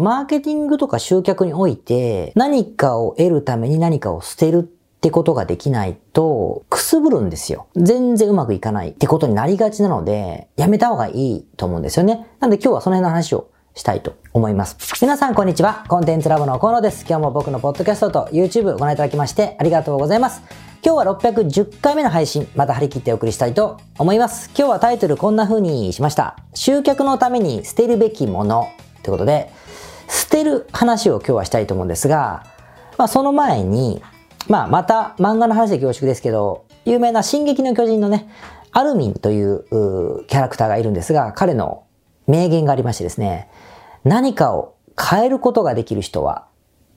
マーケティングとか集客において何かを得るために何かを捨てるってことができないと、くすぶるんですよ。全然うまくいかないってことになりがちなので、やめた方がいいと思うんですよね。なんで今日はその辺の話をしたいと思います。皆さんこんにちは。コンテンツラボの河野です。今日も僕のポッドキャストと YouTube ご覧いただきましてありがとうございます。今日は610回目の配信、また張り切ってお送りしたいと思います。今日はタイトルこんな風にしました。集客のために捨てるべきものってことで、捨てる話を今日はしたいと思うんですが、まあその前に、まあまた漫画の話で恐縮ですけど、有名な進撃の巨人のね、アルミンというキャラクターがいるんですが、彼の名言がありましてですね、何かを変えることができる人は、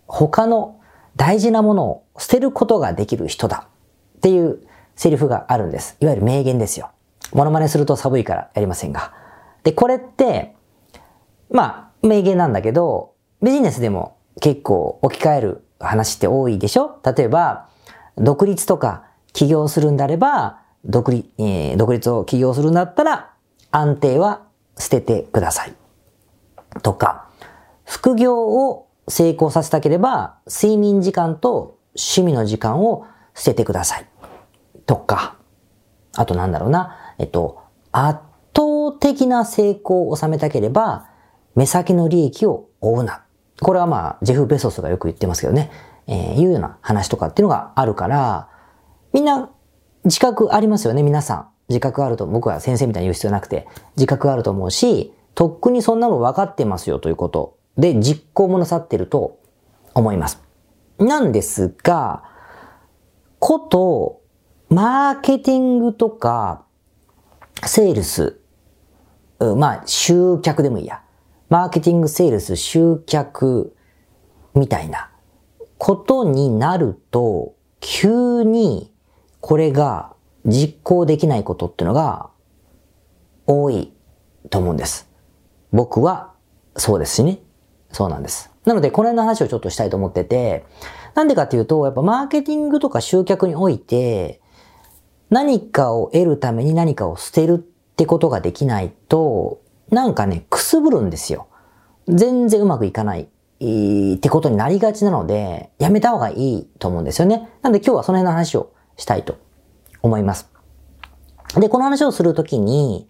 他の大事なものを捨てることができる人だっていうセリフがあるんです。いわゆる名言ですよ。モノマネすると寒いからやりませんが。で、これって、まあ、名言なんだけど、ビジネスでも結構置き換える話って多いでしょ？例えば、独立とか起業するんであれば、独立、えー、独立を起業するんだったら、安定は捨ててください。とか、副業を成功させたければ、睡眠時間と趣味の時間を捨ててください。とか、あとなんだろうな、えっと、圧倒的な成功を収めたければ、目先の利益を追うな。これはまあ、ジェフ・ベソスがよく言ってますけどね、えー、いうような話とかっていうのがあるから、みんな自覚ありますよね、皆さん。自覚あると、僕は先生みたいに言う必要なくて、自覚あると思うし、とっくにそんなの分かってますよということで実行もなさってると思います。なんですが、こと、マーケティングとか、セールス、まあ、集客でもいいや。マーケティング、セールス、集客、みたいなことになると、急にこれが実行できないことってのが多いと思うんです。僕はそうですしね。そうなんです。なので、この辺の話をちょっとしたいと思ってて、なんでかっていうと、やっぱマーケティングとか集客において、何かを得るために何かを捨てるってことができないと、なんかね、くすぶるんですよ。全然うまくいかないってことになりがちなので、やめた方がいいと思うんですよね。なんで今日はその辺の話をしたいと思います。で、この話をするときに、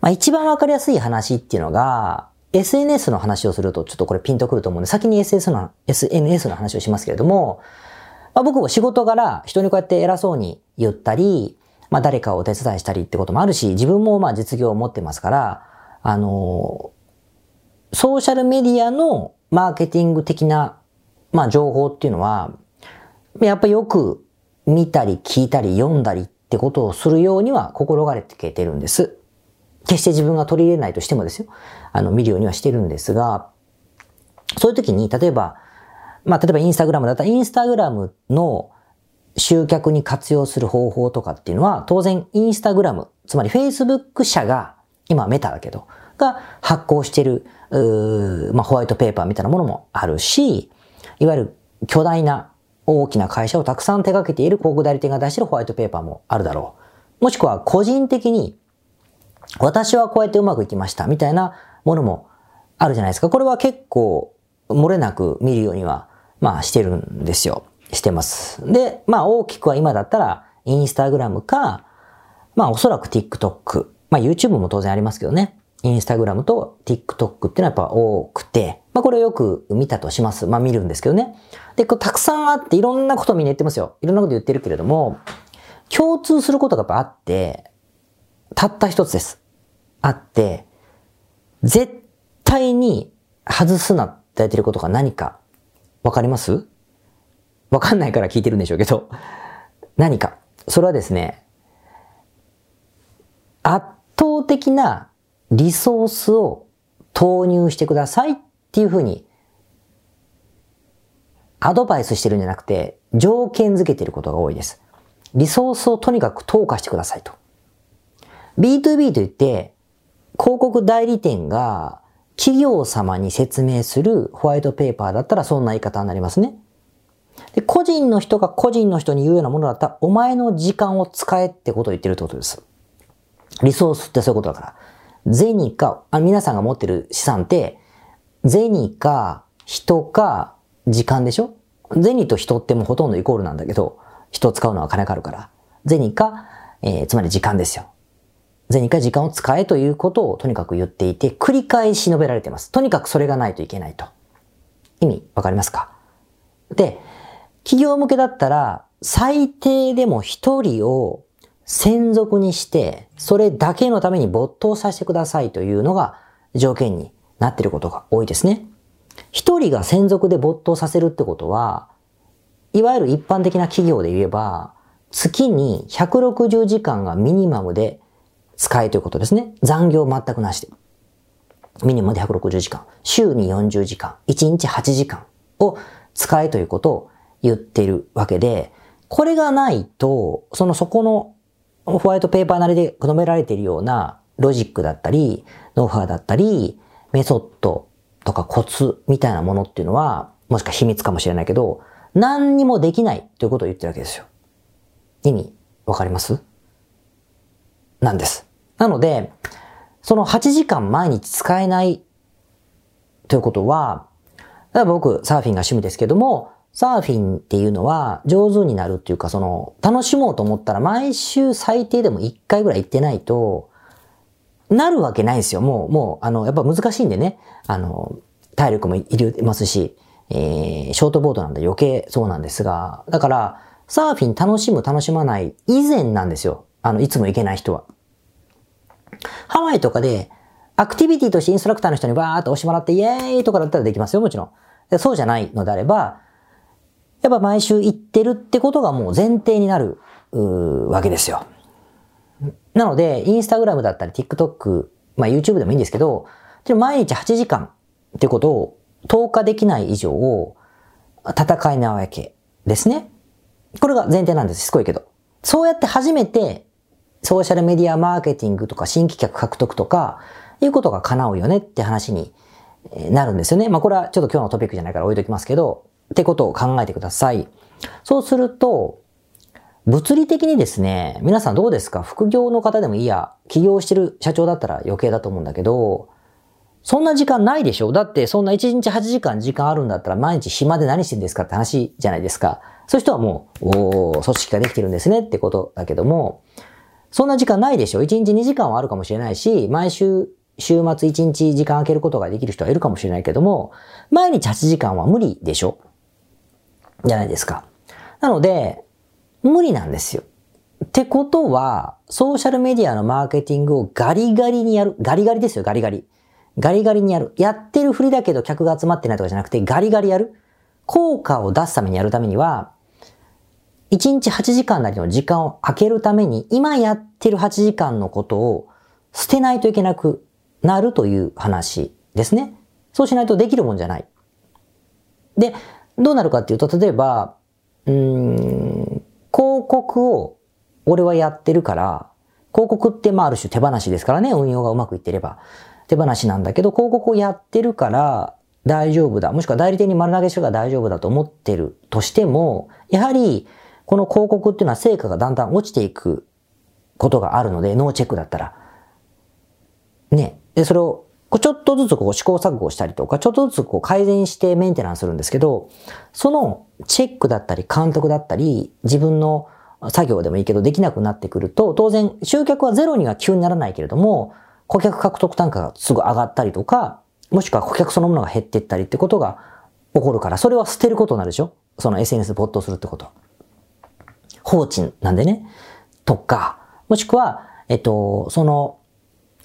まあ、一番わかりやすい話っていうのが、SNS の話をするとちょっとこれピンとくると思うんで、先に SS の、SNS の話をしますけれども、まあ、僕も仕事柄人にこうやって偉そうに言ったり、まあ誰かをお手伝いしたりってこともあるし、自分もまあ実業を持ってますから、あの、ソーシャルメディアのマーケティング的な、まあ情報っていうのは、やっぱよく見たり聞いたり読んだりってことをするようには心がけてるんです。決して自分が取り入れないとしてもですよ。あの、見るようにはしてるんですが、そういう時に、例えば、まあ、例えばインスタグラムだったら、インスタグラムの集客に活用する方法とかっていうのは、当然インスタグラム、つまり Facebook 社が、今メタだけど、が発行してる、まあ、ホワイトペーパーみたいなものもあるし、いわゆる巨大な大きな会社をたくさん手掛けている広告代理店が出してるホワイトペーパーもあるだろう。もしくは個人的に私はこうやってうまくいきましたみたいなものもあるじゃないですか。これは結構漏れなく見るようには、まあしてるんですよ。してます。で、まあ大きくは今だったらインスタグラムか、まあおそらく TikTok。まあ YouTube も当然ありますけどね。インスタグラムと TikTok っていうのはやっぱ多くて、まあこれをよく見たとします。まあ見るんですけどね。で、こうたくさんあっていろんなことみんな言ってますよ。いろんなこと言ってるけれども、共通することがやっぱあって、たった一つです。あって、絶対に外すなって言われてることが何かわかります？わかんないから聞いてるんでしょうけど、何か。それはですね、圧的なリソースを投入してくださいっていうふうにアドバイスしてるんじゃなくて条件付けてることが多いです。リソースをとにかく投下してくださいと。B2B と言って、広告代理店が企業様に説明するホワイトペーパーだったらそんな言い方になりますね。で個人の人が個人の人に言うようなものだったら、お前の時間を使えってことを言ってるってことです。リソースってそういうことだから。銭か、あ皆さんが持ってる資産って、銭か人か時間でしょ？銭と人ってもうほとんどイコールなんだけど、人を使うのは金かかるから。銭か、えー、つまり時間ですよ。銭か時間を使えということをとにかく言っていて、繰り返し述べられています。とにかくそれがないといけないと。意味わかりますか？で、企業向けだったら、最低でも一人を専属にして、それだけのために没頭させてくださいというのが条件になっていることが多いですね。一人が専属で没頭させるってことは、いわゆる一般的な企業で言えば、月に160時間がミニマムで使えということですね。残業全くなしで。ミニマムで160時間。週に40時間。1日8時間を使えということを言っているわけで、これがないと、そのそこのホワイトペーパーなりで述べられているようなロジックだったり、ノウハウだったり、メソッドとかコツみたいなものっていうのは、もしか秘密かもしれないけど、何にもできないということを言ってるわけですよ。意味わかります？なんです。なので、その8時間毎日使えないということは、僕サーフィンが趣味ですけども、サーフィンっていうのは上手になるっていうか、その、楽しもうと思ったら毎週最低でも1回ぐらい行ってないと、なるわけないですよ。もう、もう、あの、やっぱ難しいんでね。あの、体力もいりますし、えー、ショートボードなんで余計そうなんですが、だから、サーフィン楽しむ楽しまない以前なんですよ。あの、いつも行けない人は。ハワイとかで、アクティビティとしてインストラクターの人にバーっと押してもらって、イエーイとかだったらできますよ、もちろん。そうじゃないのであれば、やっぱ毎週行ってるってことがもう前提になる、わけですよ。なので、インスタグラムだったり TikTok、まあ YouTube でもいいんですけど、毎日8時間ってことを10日できない以上を、戦いなわけですね。これが前提なんです。しつこいけど。そうやって初めて、ソーシャルメディアマーケティングとか新規客獲得とか、いうことが叶うよねって話になるんですよね。まあこれはちょっと今日のトピックじゃないから置いときますけど、ってことを考えてください。そうすると、物理的にですね、皆さんどうですか？副業の方でもいいや、起業してる社長だったら余計だと思うんだけど、そんな時間ないでしょ？だってそんな1日8時間時間あるんだったら毎日暇で何してんですかって話じゃないですか。そういう人はもう、おー組織ができてるんですねってことだけども、そんな時間ないでしょ ?1 日2時間はあるかもしれないし、毎週、週末1日時間空けることができる人はいるかもしれないけども、毎日8時間は無理でしょ？じゃないですか。なので、無理なんですよ。ってことは、ソーシャルメディアのマーケティングをガリガリにやる。ガリガリですよ、ガリガリ。ガリガリにやる。やってるふりだけど客が集まってないとかじゃなくて、ガリガリやる。効果を出すためにやるためには、1日8時間なりの時間を空けるために、今やってる8時間のことを捨てないといけなくなるという話ですね。そうしないとできるもんじゃない。で、どうなるかっていうと、例えば、うん、広告を俺はやってるから、広告ってまあある種手放しですからね、運用がうまくいってれば。手放しなんだけど、広告をやってるから大丈夫だ。もしくは代理店に丸投げしてから大丈夫だと思ってるとしても、やはりこの広告っていうのは成果がだんだん落ちていくことがあるので、ノーチェックだったら。ね。で、それをちょっとずつこう試行錯誤したりとか、ちょっとずつこう改善してメンテナンスするんですけど、そのチェックだったり監督だったり、自分の作業でもいいけどできなくなってくると、当然集客はゼロには急にならないけれども、顧客獲得単価がすぐ上がったりとか、もしくは顧客そのものが減っていったりってことが起こるから、それは捨てることになるでしょ？その SNS 没頭するってこと。放置なんでね。とか、もしくは、えっと、その、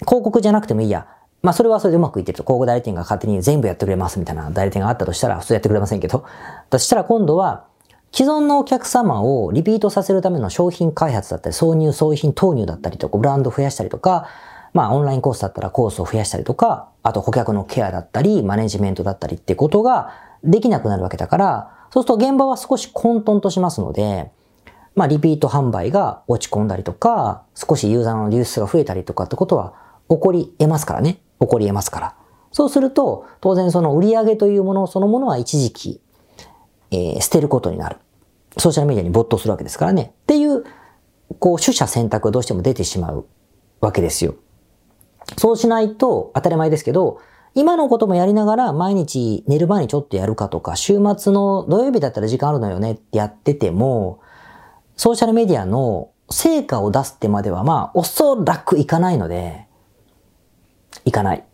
広告じゃなくてもいいや。まあそれはそれでうまくいってると、広告代理店が勝手に全部やってくれますみたいな代理店があったとしたら、普通やってくれませんけど、そしたら今度は、既存のお客様をリピートさせるための商品開発だったり、挿入、送品投入だったりとか、ブランド増やしたりとか、まあオンラインコースだったらコースを増やしたりとか、あと顧客のケアだったり、マネジメントだったりってことができなくなるわけだから、そうすると現場は少し混沌としますので、まあリピート販売が落ち込んだりとか、少しユーザーの流出が増えたりとかってことは起こり得ますからね。起こり得ますから。そうすると、当然その売り上げというものそのものは一時期、えー、捨てることになる。ソーシャルメディアに没頭するわけですからね。っていう、こう、取捨選択どうしても出てしまうわけですよ。そうしないと、当たり前ですけど、今のこともやりながら毎日寝る前にちょっとやるかとか、週末の土曜日だったら時間あるのよねってやってても、ソーシャルメディアの成果を出すってまではまあおそらくいかないので、いかない。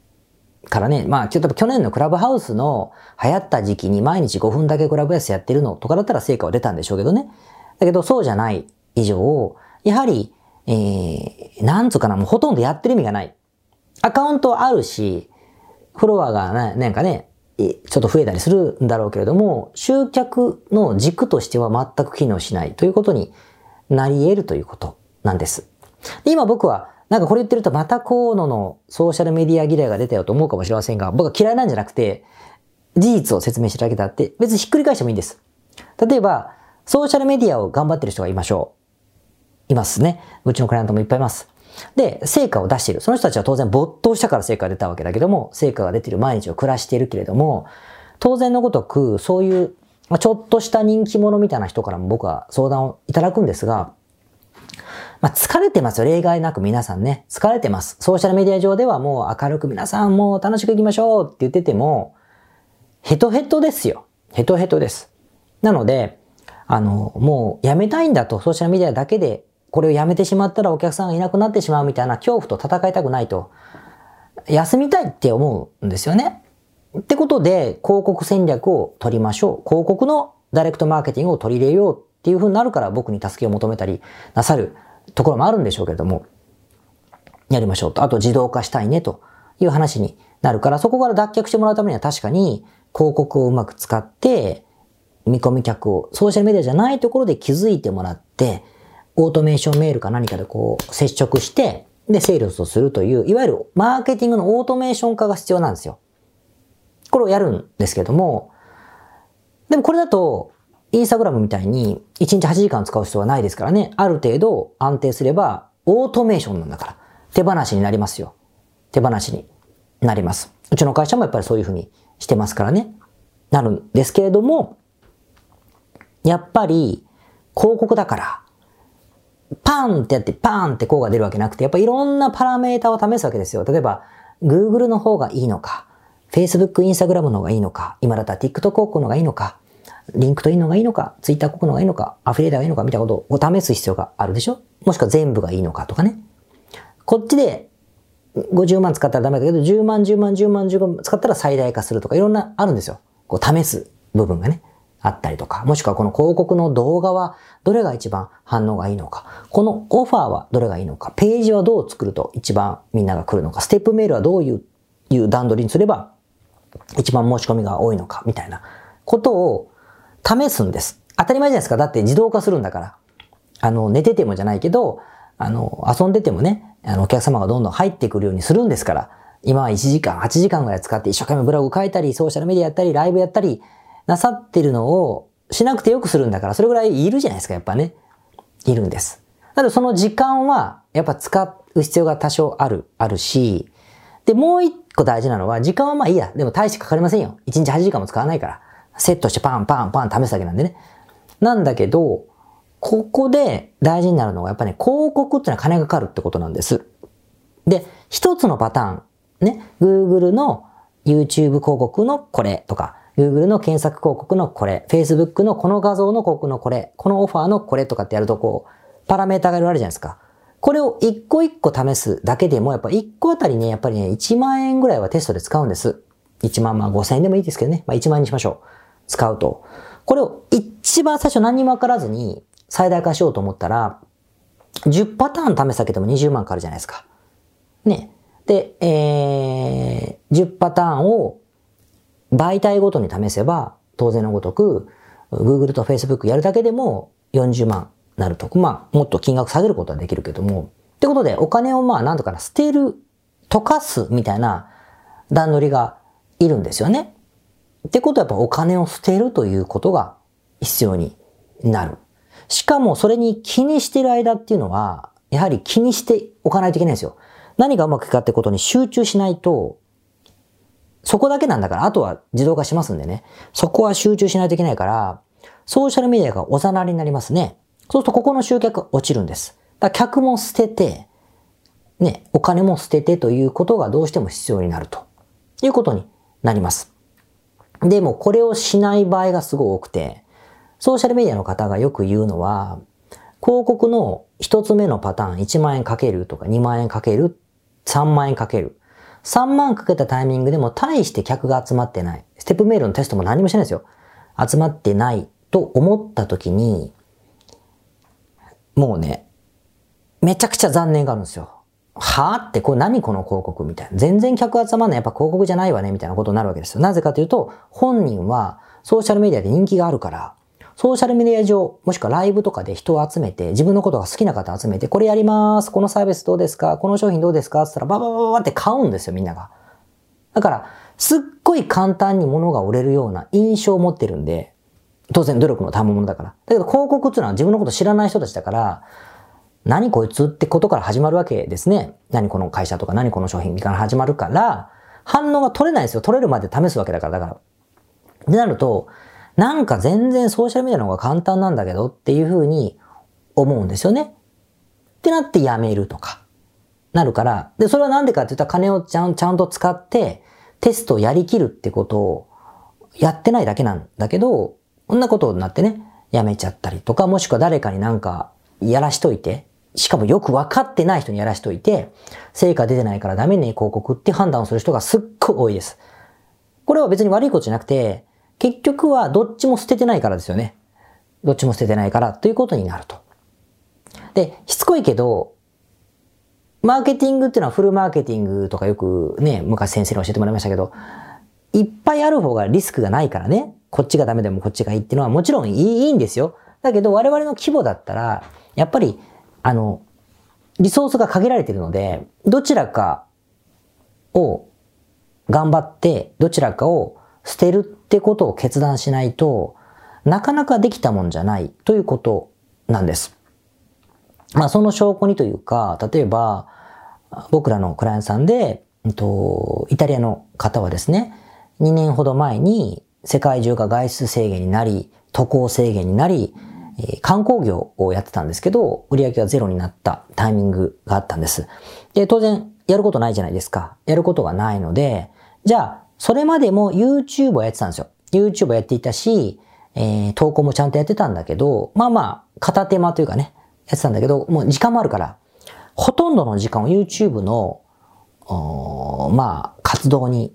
からね、まあ、ちょっと去年のクラブハウスの流行った時期に毎日5分だけクラブハウスやってるのとかだったら成果は出たんでしょうけどね。だけどそうじゃない以上、やはり、えー、なんつうかな、もうほとんどやってる意味がない。アカウントあるし、フロワーがななんかね、ちょっと増えたりするんだろうけれども、集客の軸としては全く機能しないということになり得るということなんです。で今僕はなんかこれ言ってるとまた河野のソーシャルメディア嫌いが出たよと思うかもしれませんが、僕は嫌いなんじゃなくて、事実を説明してるだけだって、別にひっくり返してもいいんです。例えば、ソーシャルメディアを頑張ってる人がいましょう。いますね。うちのクライアントもいっぱいいます。で、成果を出している。その人たちは当然没頭したから成果が出たわけだけども、成果が出ている毎日を暮らしているけれども、当然のごとく、そういう、ちょっとした人気者みたいな人からも僕は相談をいただくんですが、まあ、疲れてますよ。例外なく皆さんね。疲れてます。ソーシャルメディア上ではもう明るく皆さんもう楽しく行きましょうって言ってても、ヘトヘトですよ。ヘトヘトです。なので、あの、もうやめたいんだと、ソーシャルメディアだけで、これをやめてしまったらお客さんがいなくなってしまうみたいな恐怖と戦いたくないと、休みたいって思うんですよね。ってことで、広告戦略を取りましょう。広告のダイレクトマーケティングを取り入れようっていう風になるから僕に助けを求めたりなさるところもあるんでしょうけれども、やりましょうと。あと自動化したいねという話になるから、そこから脱却してもらうためには確かに広告をうまく使って、見込み客をソーシャルメディアじゃないところで気づいてもらって、オートメーションメールか何かでこう接触して、で、セールスをするという、いわゆるマーケティングのオートメーション化が必要なんですよ。これをやるんですけども、でもこれだと、インスタグラムみたいに1日8時間使う必要はないですからね。ある程度安定すればオートメーションなんだから。手放しになりますよ。手放しになります。うちの会社もやっぱりそういうふうにしてますからね。なるんですけれども、やっぱり広告だから、パンってやってパンって効果が出るわけなくて、やっぱいろんなパラメータを試すわけですよ。例えば、Google の方がいいのか、Facebook、Instagram の方がいいのか、今だったら TikTok 広告の方がいいのか、リンクといいのがいいのか、ツイッター国のがいいのか、アフィリエイターがいいのかみたいなことを試す必要があるでしょ？もしくは全部がいいのかとかね。こっちで50万使ったらダメだけど、10万、10万、10万、10万使ったら最大化するとか、いろんなあるんですよ。こう試す部分がね、あったりとか、もしくはこの広告の動画はどれが一番反応がいいのか、このオファーはどれがいいのか、ページはどう作ると一番みんなが来るのか、ステップメールはどういういう段取りにすれば一番申し込みが多いのか、みたいなことを試すんです。当たり前じゃないですか。だって自動化するんだから。あの、寝ててもじゃないけど、あの、遊んでてもね、あの、お客様がどんどん入ってくるようにするんですから、今は1時間、8時間ぐらい使って一生懸命ブログ書いたり、ソーシャルメディアやったり、ライブやったり、なさってるのをしなくてよくするんだから、それぐらいいるじゃないですか、やっぱね。いるんです。ただその時間は、やっぱ使う必要が多少ある、あるし、で、もう一個大事なのは、時間はまあいいや。でも大してかかりませんよ。1日8時間も使わないから。セットしてパンパンパン試すだけなんでね。なんだけど、ここで大事になるのがやっぱりね、広告ってのは金がかかるってことなんです。で、一つのパターン、ね、Google の YouTube 広告のこれとか、Google の検索広告のこれ、Facebook のこの画像の広告のこれ、このオファーのこれとかってやるとこう、パラメータがいろいろあるじゃないですか。これを一個一個試すだけでも、やっぱ一個あたりね、やっぱりね、1万円ぐらいはテストで使うんです。1万まあ5千円でもいいですけどね。まあ1万円にしましょう。使うと。これを一番最初何にもわからずに最大化しようと思ったら、10パターン試すだけでも20万かかるじゃないですか。ね。で、えー、10パターンを媒体ごとに試せば、当然のごとく、Google と Facebook やるだけでも40万なると。まあ、もっと金額下げることはできるけども。ってことで、お金をまあ、なんとかな、捨てる、溶かすみたいな段取りがいるんですよね。ってことはやっぱお金を捨てるということが必要になる。しかもそれに気にしてる間っていうのは、やはり気にしておかないといけないんですよ。何がうまくいくかってことに集中しないと、そこだけなんだから、あとは自動化しますんでね。そこは集中しないといけないから、ソーシャルメディアがおざなりになりますね。そうするとここの集客落ちるんです。だから客も捨てて、ね、お金も捨ててということがどうしても必要になるということになります。でもこれをしない場合がすごい多くて、ソーシャルメディアの方がよく言うのは、広告の一つ目のパターン1万円かけるとか2万円かける、3万円かける。3万かけたタイミングでも大して客が集まってない。ステップメールのテストも何もしてないですよ。集まってないと思った時に、もうね、めちゃくちゃ残念があるんですよ。はぁって、これ何この広告みたいな。全然客集まんない。やっぱ広告じゃないわねみたいなことになるわけですよ。なぜかというと、本人はソーシャルメディアで人気があるから、ソーシャルメディア上、もしくはライブとかで人を集めて、自分のことが好きな方集めて、これやります。このサービスどうですかこの商品どうですかって言ったら、バババババって買うんですよ、みんなが。だから、すっごい簡単に物が売れるような印象を持ってるんで、当然努力の賜物だから。だけど広告っていうのは自分のこと知らない人たちだから、何こいつってことから始まるわけですね。何この会社とか何この商品から始まるから、反応が取れないですよ。取れるまで試すわけだから、だから。ってなると、なんか全然ソーシャルメディアの方が簡単なんだけどっていうふうに思うんですよね。ってなってやめるとか、なるから、で、それはなんでかって言ったら金をちゃんちゃんと使ってテストをやりきるってことをやってないだけなんだけど、こんなことになってね、やめちゃったりとか、もしくは誰かになんかやらしといて、しかもよくわかってない人にやらしといて、成果出てないからダメね、広告って判断をする人がすっごい多いです。これは別に悪いことじゃなくて、結局はどっちも捨ててないからですよね。どっちも捨ててないからということになると。で、しつこいけど、マーケティングっていうのはフルマーケティングとかよくね、昔先生に教えてもらいましたけど、いっぱいある方がリスクがないからね、こっちがダメでもこっちがいいっていうのはもちろんいいいいんですよ。だけど我々の規模だったら、やっぱり、あの、リソースが限られているので、どちらかを頑張って、どちらかを捨てるってことを決断しないと、なかなかできたもんじゃないということなんです。まあその証拠にというか、例えば、僕らのクライアントさんで、えっと、イタリアの方はですね、2年ほど前に世界中が外出制限になり、渡航制限になり、え観光業をやってたんですけど、売り上げがゼロになったタイミングがあったんです。で、当然、やることないじゃないですか。やることがないので、じゃあ、それまでも YouTube をやってたんですよ。YouTube をやっていたし、えー、投稿もちゃんとやってたんだけど、まあまあ、片手間というかね、やってたんだけど、もう時間もあるから、ほとんどの時間を YouTube の、まあ、活動に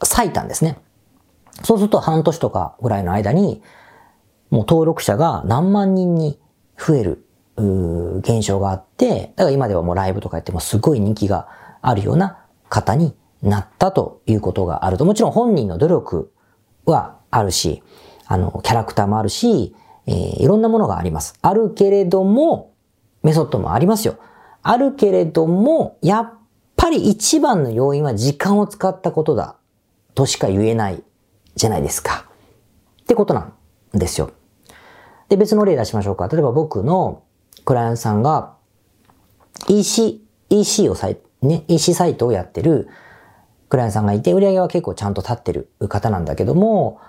割いたんですね。そうすると半年とかぐらいの間に、もう登録者が何万人に増える、現象があって、だから今ではもうライブとかやってもすごい人気があるような方になったということがあると。もちろん本人の努力はあるし、あの、キャラクターもあるし、えー、いろんなものがあります。あるけれども、メソッドもありますよ。あるけれども、やっぱり一番の要因は時間を使ったことだとしか言えないじゃないですか。ってことなんですよ。で、別の例出しましょうか。例えば僕のクライアントさんが EC、EC をさい、ね、EC サイトをやってるクライアントさんがいて、売り上げは結構ちゃんと立ってる方なんだけども、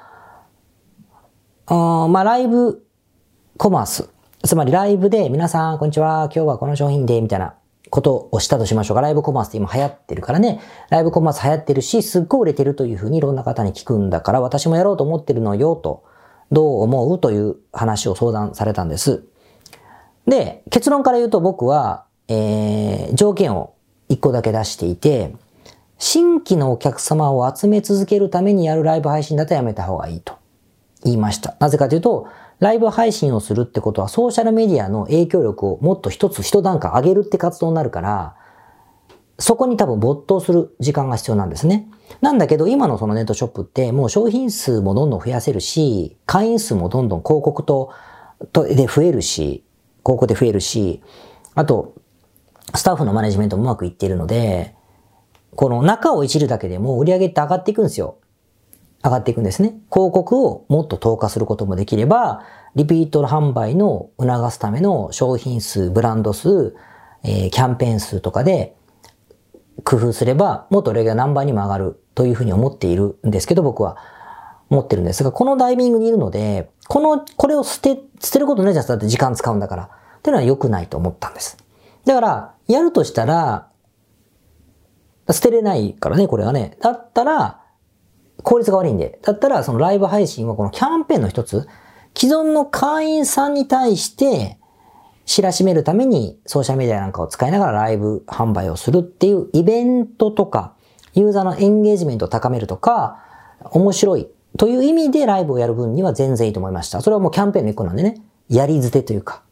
あまあ、ライブコマース。つまりライブで皆さん、こんにちは、今日はこの商品で、みたいなことをしたとしましょうか。ライブコマースって今流行ってるからね。ライブコマース流行ってるし、すっごい売れてるというふうにいろんな方に聞くんだから、私もやろうと思ってるのよ、と。どう思うという話を相談されたんです。で、結論から言うと僕は、えー、条件を一個だけ出していて、新規のお客様を集め続けるためにやるライブ配信だとやめた方がいいと言いました。なぜかというと、ライブ配信をするってことはソーシャルメディアの影響力をもっと一つ一段階上げるって活動になるから、そこに多分没頭する時間が必要なんですね。なんだけど今のそのネットショップってもう商品数もどんどん増やせるし、会員数もどんどん広告と、とで増えるし、広告で増えるし、あと、スタッフのマネジメントもうまくいっているので、この中をいじるだけでも売り上げって上がっていくんですよ。上がっていくんですね。広告をもっと投下することもできれば、リピートの販売の促すための商品数、ブランド数、えー、キャンペーン数とかで工夫すれば、もっと売り上げが何倍にも上がるというふうに思っているんですけど、僕は思ってるんですが、このタイミングにいるので、この、これを捨て、捨てることないじゃん。だって時間使うんだから。っていうのは良くないと思ったんです。だから、やるとしたら、捨てれないからね、これはね。だったら、効率が悪いんで。だったら、そのライブ配信はこのキャンペーンの一つ、既存の会員さんに対して、知らしめるためにソーシャルメディアなんかを使いながらライブ販売をするっていうイベントとか、ユーザーのエンゲージメントを高めるとか、面白いという意味でライブをやる分には全然いいと思いました。それはもうキャンペーンの一個なんでね、やり捨てというか。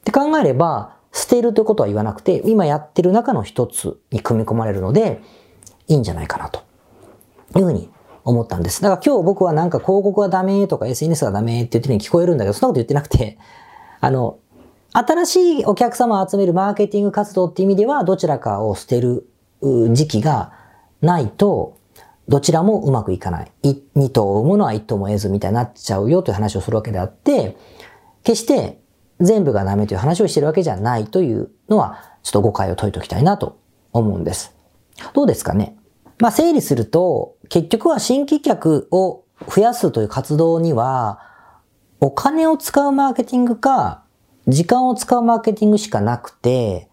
って考えれば、捨てるということは言わなくて、今やってる中の一つに組み込まれるので、いいんじゃないかなというふうに思ったんです。だから今日僕はなんか広告はダメとか SNS がダメって言ってるように聞こえるんだけど、そんなこと言ってなくて、あの、新しいお客様を集めるマーケティング活動っていう意味では、どちらかを捨てる時期がないと、どちらもうまくいかない。二頭を産むのは一頭も得ずみたいになっちゃうよという話をするわけであって、決して全部がダメという話をしてるわけじゃないというのは、ちょっと誤解を解いておきたいなと思うんです。どうですかね?まあ整理すると、結局は新規客を増やすという活動には、お金を使うマーケティングか、時間を使うマーケティングしかなくて、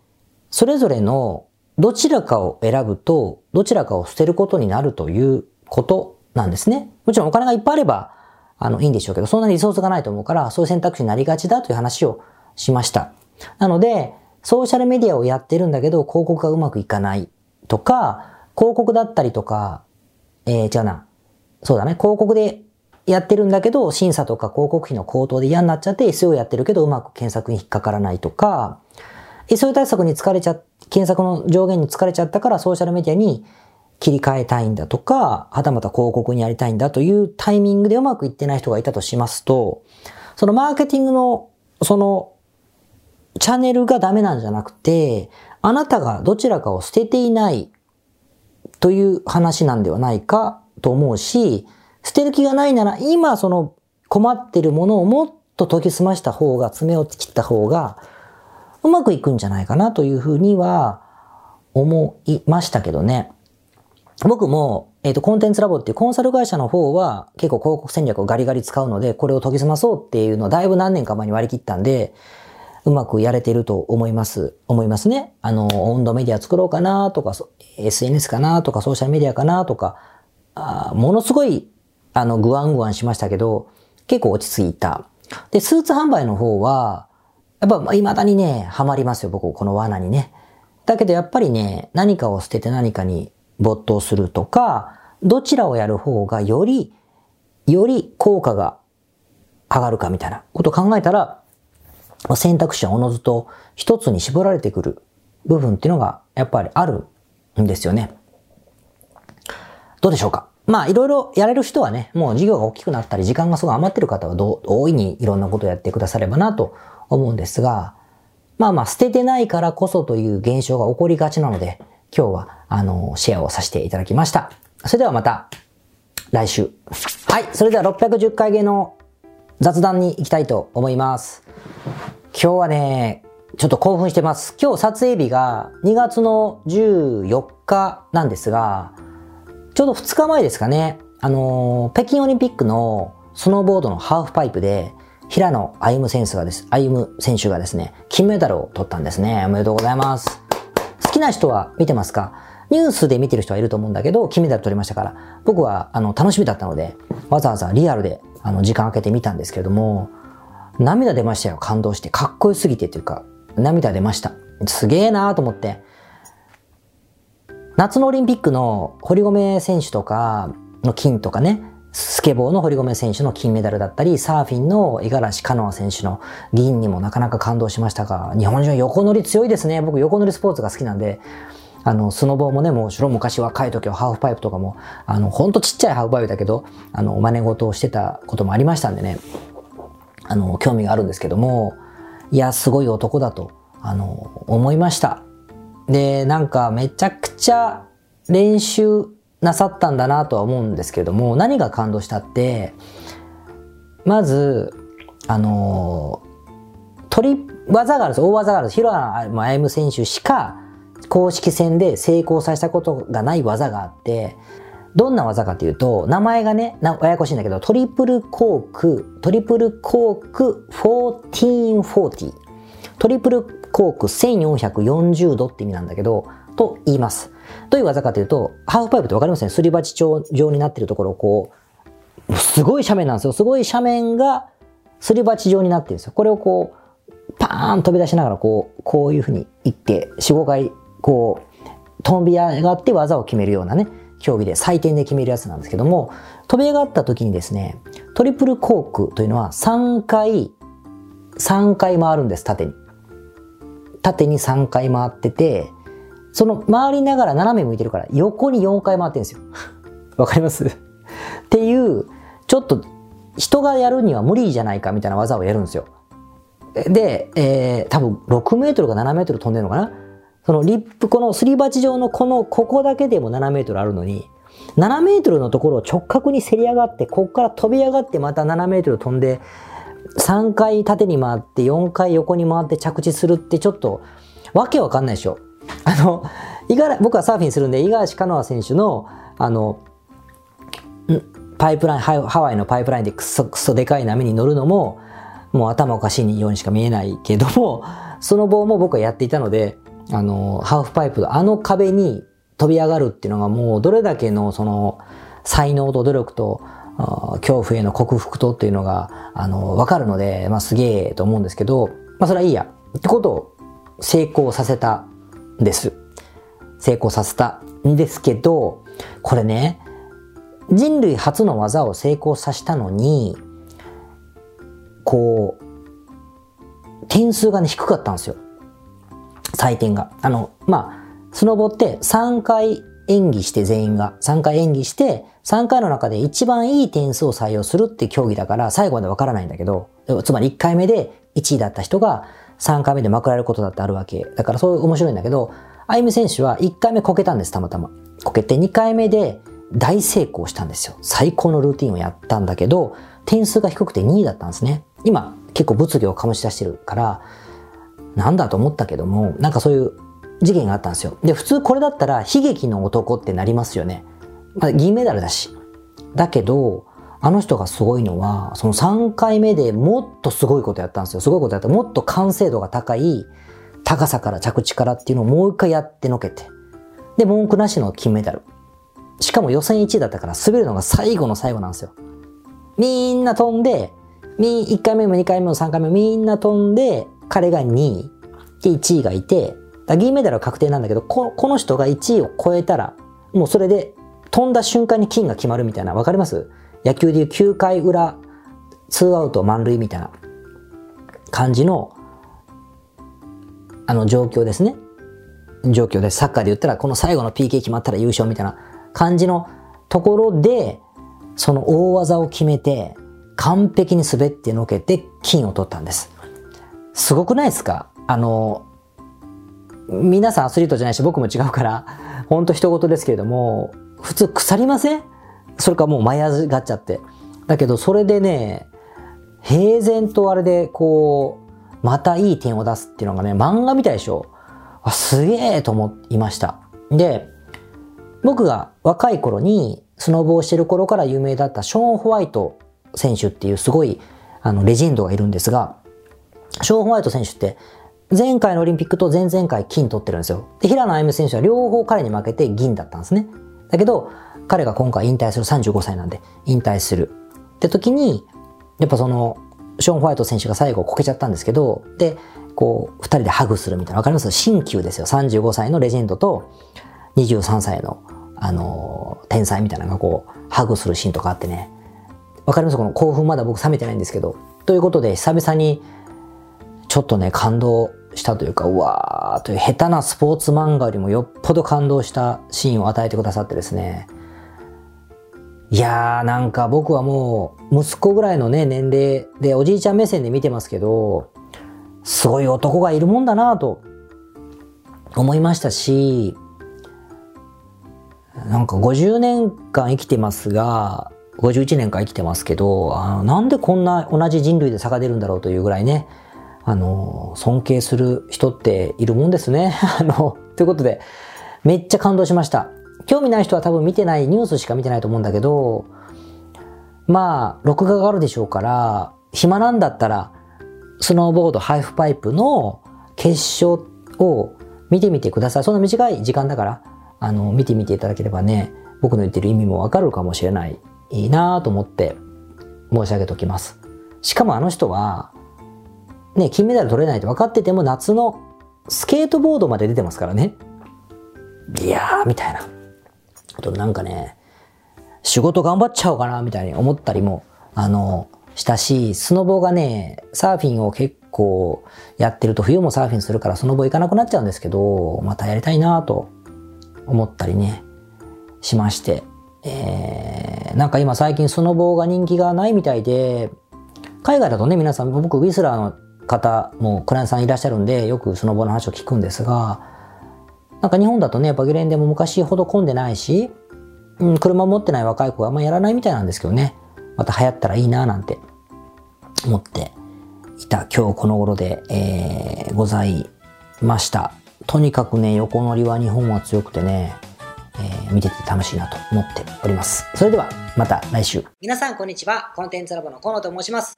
それぞれのどちらかを選ぶと、どちらかを捨てることになるということなんですね。もちろんお金がいっぱいあれば、あの、いいんでしょうけど、そんなにリソースがないと思うから、そういう選択肢になりがちだという話をしました。なので、ソーシャルメディアをやってるんだけど、広告がうまくいかないとか、広告だったりとか、えー、違うな。そうだね。広告でやってるんだけど、審査とか広告費の高騰で嫌になっちゃって SEO やってるけどうまく検索に引っかからないとか、SEO 対策に疲れちゃ、検索の上限に疲れちゃったからソーシャルメディアに切り替えたいんだとか、はたまた広告にやりたいんだというタイミングでうまくいってない人がいたとしますと、そのマーケティングの、その、チャンネルがダメなんじゃなくて、あなたがどちらかを捨てていないという話なんではないかと思うし、捨てる気がないなら今その困ってるものをもっと研ぎ澄ました方が、爪を切った方が、うまくいくんじゃないかなというふうには思いましたけどね。僕も、えっ、ー、と、コンテンツラボっていうコンサル会社の方は結構広告戦略をガリガリ使うので、これを研ぎ澄まそうっていうのをだいぶ何年か前に割り切ったんで、うまくやれてると思います、思いますね。あの、温度メディア作ろうかなとか、SNS かなとか、ソーシャルメディアかなとか、あものすごい、あの、グワングワンしましたけど、結構落ち着いた。で、スーツ販売の方は、やっぱ未だにね、ハマりますよ、僕、この罠にね。だけどやっぱりね、何かを捨てて何かに没頭するとか、どちらをやる方がより、より効果が上がるかみたいなことを考えたら、選択肢はおのずと一つに絞られてくる部分っていうのがやっぱりあるんですよね。どうでしょうか？まあいろいろやれる人はね、もう事業が大きくなったり時間がすごい余ってる方はど大いにいろんなことをやってくださればなと思うんですが、まあまあ捨ててないからこそという現象が起こりがちなので、今日はあの、シェアをさせていただきました。それではまた来週。はい、それでは610回目の雑談に行きたいと思います。今日はね、ちょっと興奮してます。今日撮影日が2月の14日なんですが、ちょうど2日前ですかね、あの北京オリンピックのスノーボードのハーフパイプで、平野歩夢選手がです、歩夢選手がですね、金メダルを取ったんですね。おめでとうございます。好きな人は見てますか？ニュースで見てる人はいると思うんだけど、金メダル取りましたから、僕は、あの、楽しみだったので、わざわざリアルで、あの、時間空けてみたんですけれども、涙出ましたよ。感動して。かっこよすぎてというか、涙出ました。すげえなーと思って。夏のオリンピックの堀米選手とかの金とかね、スケボーの堀米選手の金メダルだったり、サーフィンの五十嵐カノア選手の銀にもなかなか感動しましたが、日本人は横乗り強いですね。僕横乗りスポーツが好きなんで、あの、スノボーもね、もちろん昔若い時はハーフパイプとかも、あの、ほんとちっちゃいハーフパイプだけど、あの、真似事をしてたこともありましたんでね、あの、興味があるんですけども、いや、すごい男だと、あの、思いました。で、なんかめちゃくちゃ練習なさったんだなとは思うんですけれども、何が感動したって、まず、あの、取り、技があるんです大技があるんです。広野歩夢選手しか公式戦で成功させたことがない技があって、どんな技かというと、名前がね、ややこしいんだけど、トリプルコーク、トリプルコーク1440。トリプルコーク1440度って意味なんだけど、と言います。どういう技かというと、ハーフパイプってわかりますねすり鉢状になってるところをこう、すごい斜面なんですよ。すごい斜面がすり鉢状になってるんですよ。これをこう、パーン飛び出しながらこう、こういうふうに行って、4、5回、こう、飛び上がって技を決めるようなね、競技で採点で決めるやつなんですけども、飛び上がった時にですね、トリプルコークというのは3回、3回回るんです、縦に。縦に3回回ってて、その回りながら斜め向いてるから横に4回回ってるんですよ。わかります？っていう、ちょっと人がやるには無理じゃないかみたいな技をやるんですよ。で、えー、多分6メートルか7メートル飛んでるのかな？そのリップ、このすり鉢状のこの、ここだけでも7メートルあるのに、7メートルのところを直角にせり上がって、ここから飛び上がってまた7メートル飛んで、3回縦に回って4回横に回って着地するってちょっとわけわかんないでしょ。あの、僕はサーフィンするんで、五十嵐カノア選手の、あの、パイプライン、ハワイのパイプラインでクソクソでかい波に乗るのも、もう頭おかしいようにしか見えないけども、その棒も僕はやっていたので、あの、ハーフパイプのあの壁に飛び上がるっていうのがもうどれだけのその才能と努力と恐怖への克服とっていうのが、あの、わかるので、まあすげえと思うんですけど、まあそれはいいや。ってことを成功させたんです。成功させたんですけど、これね、人類初の技を成功させたのに、こう、点数がね、低かったんですよ。採点が。あの、まあ、スノボって3回演技して全員が、3回演技して、3回の中で一番いい点数を採用するって競技だから、最後までわからないんだけど、つまり1回目で1位だった人が3回目でまくられることだってあるわけ。だからそういう面白いんだけど、あゆみ選手は1回目こけたんです、たまたま。こけて2回目で大成功したんですよ。最高のルーティンをやったんだけど、点数が低くて2位だったんですね。今、結構物議を醸し出してるから、なんだと思ったけども、なんかそういう事件があったんですよ。で、普通これだったら悲劇の男ってなりますよね。まあ、銀メダルだし。だけど、あの人がすごいのは、その3回目でもっとすごいことやったんですよ。すごいことやった。もっと完成度が高い高さから着地からっていうのをもう一回やってのけて。で、文句なしの金メダル。しかも予選1位だったから滑るのが最後の最後なんですよ。みんな飛んで、み、1回目も2回目も3回目もみんな飛んで、彼が2位、で1位がいて、銀メダルは確定なんだけど、ここの人が1位を超えたら、もうそれで飛んだ瞬間に金が決まるみたいな、わかります？野球でいう9回裏、2アウト満塁みたいな。感じの、あの状況ですね。状況で、サッカーで言ったら、この最後の PK 決まったら優勝みたいな。感じのところで、その大技を決めて、完璧に滑ってのけて金を取ったんです。すごくないですか？あの、皆さんアスリートじゃないし僕も違うから、ほんと人事ですけれども、普通腐りません？それかもう舞い上がっちゃって。だけどそれでね、平然とあれでこう、またいい点を出すっていうのがね、漫画みたいでしょ？あ、すげえと思いました。で、僕が若い頃にスノボをしてる頃から有名だったショーン・ホワイト選手っていうすごいあのレジェンドがいるんですが、ショーン・ホワイト選手って前回のオリンピックと前々回金取ってるんですよ。で、平野歩夢選手は両方彼に負けて銀だったんですね。だけど、彼が今回引退する35歳なんで、引退する。って時に、やっぱその、ショーン・ホワイト選手が最後こけちゃったんですけど、で、こう、二人でハグするみたいな。わかります？新旧ですよ。35歳のレジェンドと、23歳の、あの天才みたいなのがこう、ハグするシーンとかあってね。わかります？この興奮まだ僕冷めてないんですけど。ということで、久々に、ちょっとね、感動したというか、うわーという下手なスポーツ漫画よりもよっぽど感動したシーンを与えてくださってですね。いやーなんか僕はもう息子ぐらいのね年齢でおじいちゃん目線で見てますけど、すごい男がいるもんだなと思いましたし、なんか50年間生きてますが、51年間生きてますけど、あのなんでこんな同じ人類で差が出るんだろうというぐらいね、あの、尊敬する人っているもんですね。あの、ということで、めっちゃ感動しました。興味ない人は多分見てない、ニュースしか見てないと思うんだけど、まあ、録画があるでしょうから、暇なんだったら、スノーボードハイフパイプの決勝を見てみてください。そんな短い時間だから、あの、見てみていただければね、僕の言ってる意味もわかるかもしれない、いいなと思って申し上げておきます。しかもあの人は、ね、金メダル取れないと分かってても夏のスケートボードまで出てますからね。いやー、みたいな。あとなんかね、仕事頑張っちゃおうかな、みたいに思ったりも、あの、したし、スノボがね、サーフィンを結構やってると冬もサーフィンするからスノボ行かなくなっちゃうんですけど、またやりたいなと思ったりね、しまして。えー、なんか今最近スノボが人気がないみたいで、海外だとね、皆さん、僕ウィスラーの方もクライアントさんいらっしゃるんで、よくスノボの話を聞くんですが、なんか日本だとね、やっぱゲレンデも昔ほど混んでないし、うん、車持ってない若い子はあんまやらないみたいなんですけどね。また流行ったらいいななんて思っていた今日この頃で、えー、ございました。とにかくね、横乗りは日本は強くてね、えー、見てて楽しいなと思っております。それでは、また来週。皆さん、こんにちは。コンテンツラボの河野と申します。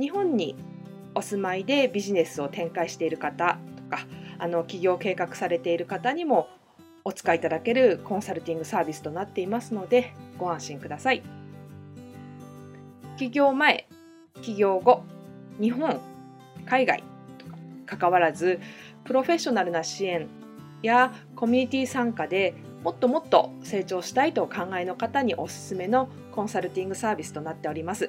日本にお住まいでビジネスを展開している方とかあの起業計画されている方にもお使いいただけるコンサルティングサービスとなっていますのでご安心ください。起業前、起業後、日本、海外とか関わらずプロフェッショナルな支援やコミュニティ参加でもっともっと成長したいとお考えの方におすすめのコンサルティングサービスとなっております。